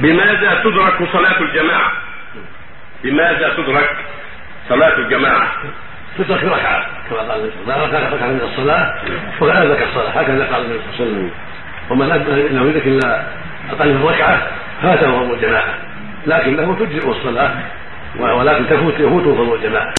بماذا تدرك صلاة الجماعة؟ بماذا تدرك صلاة الجماعة؟ تدرك ركعة كما قال النبي صلى الله عليه وسلم ركعة من الصلاة ولا أدرك الصلاة هكذا قال النبي صلى الله عليه وسلم. ومن لم يدرك إلا أقل من ركعة فاته فضل الجماعة لكنه تجزئ الصلاة ولكن تفوت يفوت فضل الجماعة